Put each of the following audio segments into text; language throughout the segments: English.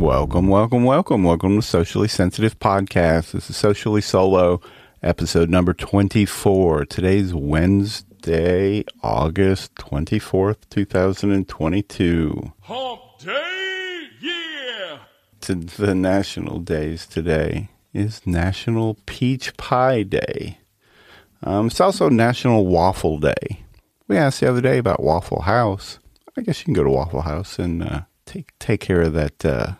Welcome, welcome, welcome, welcome to Socially Sensitive Podcast. This is Socially Solo, episode number 24. Today's Wednesday, August 24th, 2022. Hump Day, yeah! To the national days today is National Peach Pie Day. Um, it's also National Waffle Day. We asked the other day about Waffle House. I guess you can go to Waffle House and uh, take take care of that uh,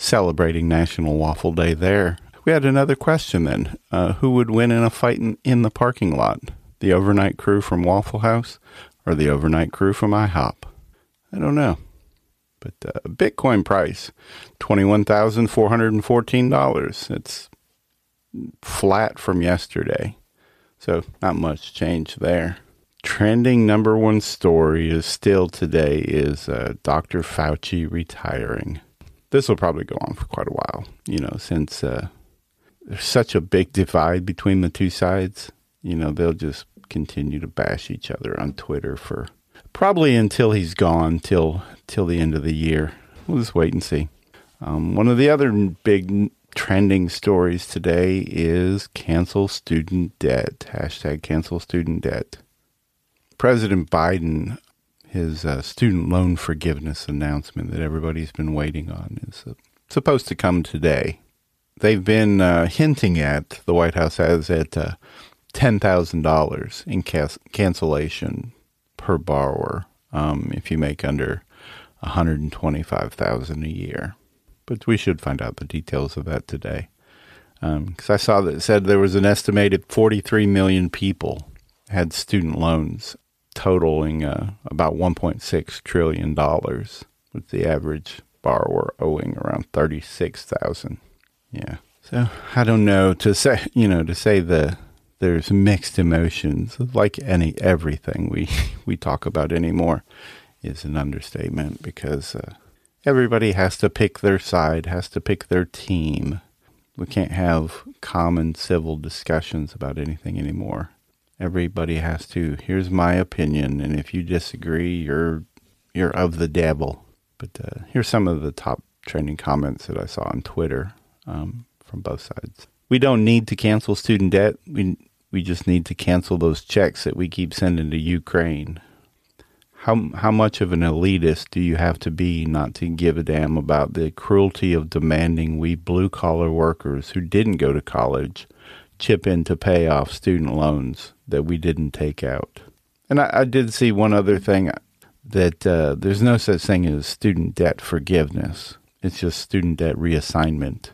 celebrating National Waffle Day there. We had another question then. Uh, who would win in a fight in, in the parking lot? The overnight crew from Waffle House or the overnight crew from IHOP? I don't know. But uh, Bitcoin price, $21,414. It's flat from yesterday. So not much change there. Trending number one story is still today is uh, Dr. Fauci retiring this will probably go on for quite a while, you know, since uh, there's such a big divide between the two sides. You know, they'll just continue to bash each other on Twitter for probably until he's gone, till till the end of the year. We'll just wait and see. Um, one of the other big trending stories today is cancel student debt. Hashtag cancel student debt. President Biden his uh, student loan forgiveness announcement that everybody's been waiting on is uh, supposed to come today. They've been uh, hinting at, the White House has, at uh, $10,000 in cas- cancellation per borrower um, if you make under 125000 a year. But we should find out the details of that today. Because um, I saw that it said there was an estimated 43 million people had student loans totaling uh, about 1.6 trillion dollars, with the average borrower owing around 36,000. Yeah. So I don't know to say, you know, to say the there's mixed emotions like any everything we we talk about anymore is an understatement because uh, everybody has to pick their side, has to pick their team. We can't have common civil discussions about anything anymore everybody has to here's my opinion and if you disagree you're you're of the devil. But uh, here's some of the top trending comments that i saw on twitter um, from both sides. We don't need to cancel student debt. We we just need to cancel those checks that we keep sending to ukraine. How how much of an elitist do you have to be not to give a damn about the cruelty of demanding we blue collar workers who didn't go to college chip in to pay off student loans that we didn't take out. And I, I did see one other thing that uh, there's no such thing as student debt forgiveness. It's just student debt reassignment.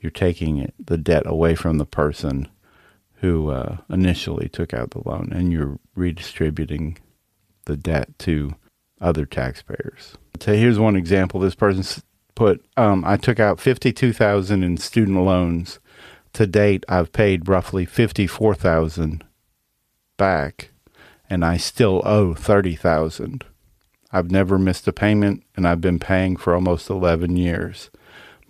You're taking the debt away from the person who uh, initially took out the loan, and you're redistributing the debt to other taxpayers. So here's one example. This person put, um, "I took out fifty-two thousand in student loans to date, I've paid roughly fifty four thousand back, and I still owe thirty thousand. I've never missed a payment, and I've been paying for almost eleven years.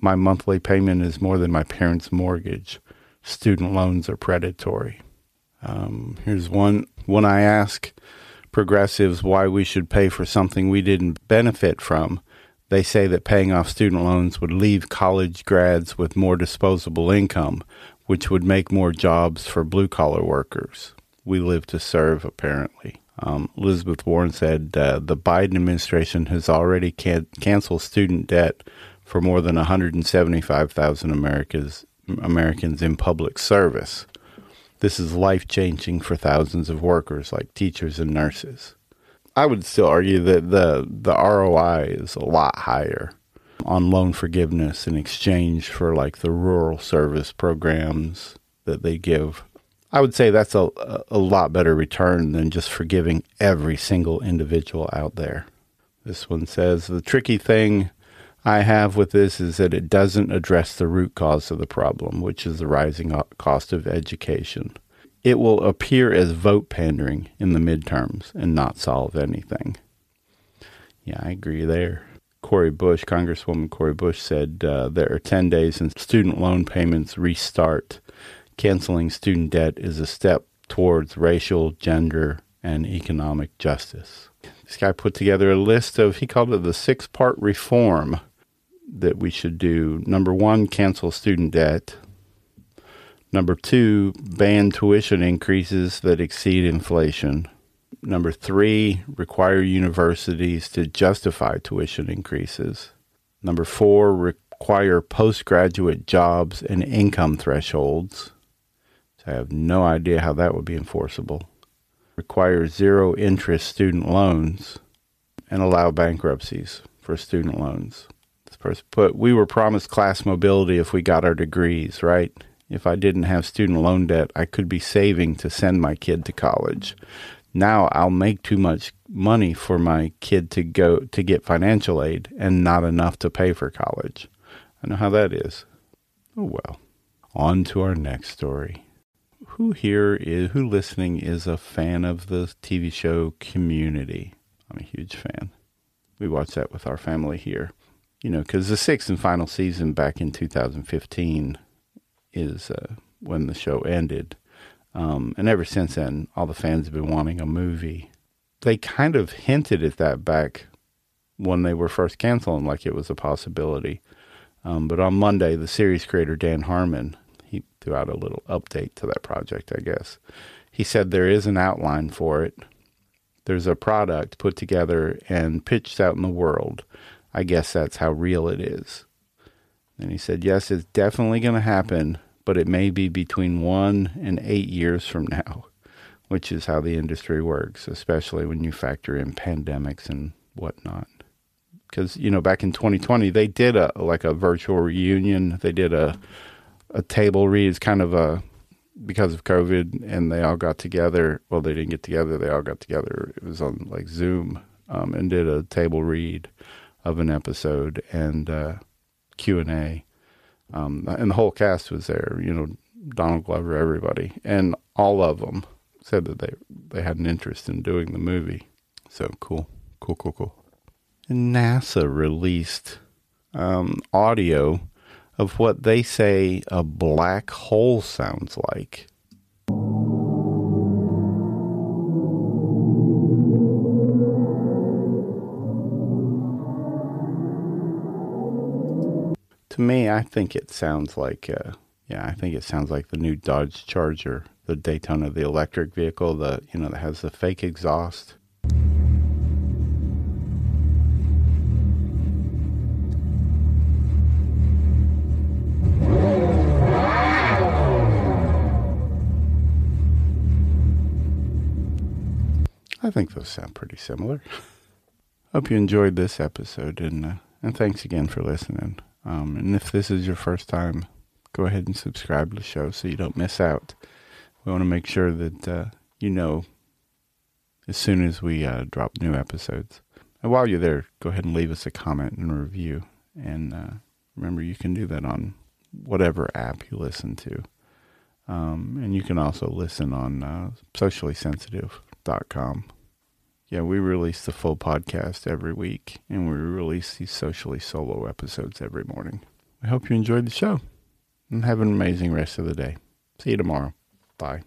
My monthly payment is more than my parents' mortgage. Student loans are predatory. Um, here's one. When I ask progressives why we should pay for something we didn't benefit from, they say that paying off student loans would leave college grads with more disposable income, which would make more jobs for blue collar workers. We live to serve, apparently. Um, Elizabeth Warren said uh, the Biden administration has already can- canceled student debt for more than 175,000 Americans, Americans in public service. This is life changing for thousands of workers like teachers and nurses. I would still argue that the the ROI is a lot higher on loan forgiveness in exchange for like the rural service programs that they give. I would say that's a a lot better return than just forgiving every single individual out there. This one says the tricky thing I have with this is that it doesn't address the root cause of the problem, which is the rising cost of education it will appear as vote pandering in the midterms and not solve anything. Yeah, I agree there. Cori Bush, Congresswoman Cori Bush said uh, there are 10 days and student loan payments restart. Canceling student debt is a step towards racial, gender, and economic justice. This guy put together a list of, he called it the six part reform that we should do. Number one, cancel student debt. Number two, ban tuition increases that exceed inflation. Number three, require universities to justify tuition increases. Number four, require postgraduate jobs and income thresholds. I have no idea how that would be enforceable. Require zero interest student loans and allow bankruptcies for student loans. This person put, we were promised class mobility if we got our degrees, right? If I didn't have student loan debt, I could be saving to send my kid to college. Now I'll make too much money for my kid to go to get financial aid and not enough to pay for college. I know how that is. Oh well. On to our next story. Who here is who listening is a fan of the TV show Community? I'm a huge fan. We watch that with our family here. You know, because the sixth and final season back in 2015 is uh, when the show ended. Um, and ever since then, all the fans have been wanting a movie. They kind of hinted at that back when they were first canceling, like it was a possibility. Um, but on Monday, the series creator Dan Harmon he threw out a little update to that project. I guess he said there is an outline for it. There's a product put together and pitched out in the world. I guess that's how real it is. And he said, yes, it's definitely going to happen, but it may be between one and eight years from now, which is how the industry works, especially when you factor in pandemics and whatnot. Because you know, back in 2020, they did a like a virtual reunion. They did a a table read. It's kind of a because of COVID, and they all got together. Well, they didn't get together. They all got together. It was on like Zoom, um, and did a table read of an episode and uh, Q and A um, and the whole cast was there. You know, Donald Glover, everybody, and all of them said that they they had an interest in doing the movie. So cool, cool, cool, cool. And NASA released um, audio of what they say a black hole sounds like. To me, I think it sounds like, uh, yeah, I think it sounds like the new Dodge Charger, the Daytona, the electric vehicle, the you know that has the fake exhaust. I think those sound pretty similar. Hope you enjoyed this episode, and uh, and thanks again for listening. Um, and if this is your first time, go ahead and subscribe to the show so you don't miss out. We want to make sure that uh, you know as soon as we uh, drop new episodes. And while you're there, go ahead and leave us a comment and a review. And uh, remember, you can do that on whatever app you listen to. Um, and you can also listen on uh, sociallysensitive.com. Yeah, we release the full podcast every week, and we release these socially solo episodes every morning. I hope you enjoyed the show and have an amazing rest of the day. See you tomorrow. Bye.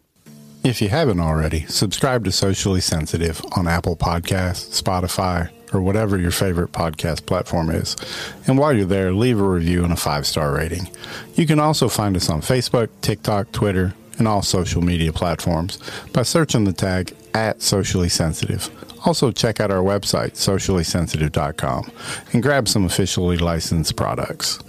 If you haven't already, subscribe to Socially Sensitive on Apple Podcasts, Spotify, or whatever your favorite podcast platform is. And while you're there, leave a review and a five star rating. You can also find us on Facebook, TikTok, Twitter, and all social media platforms by searching the tag at Socially Sensitive. Also, check out our website, sociallysensitive.com, and grab some officially licensed products.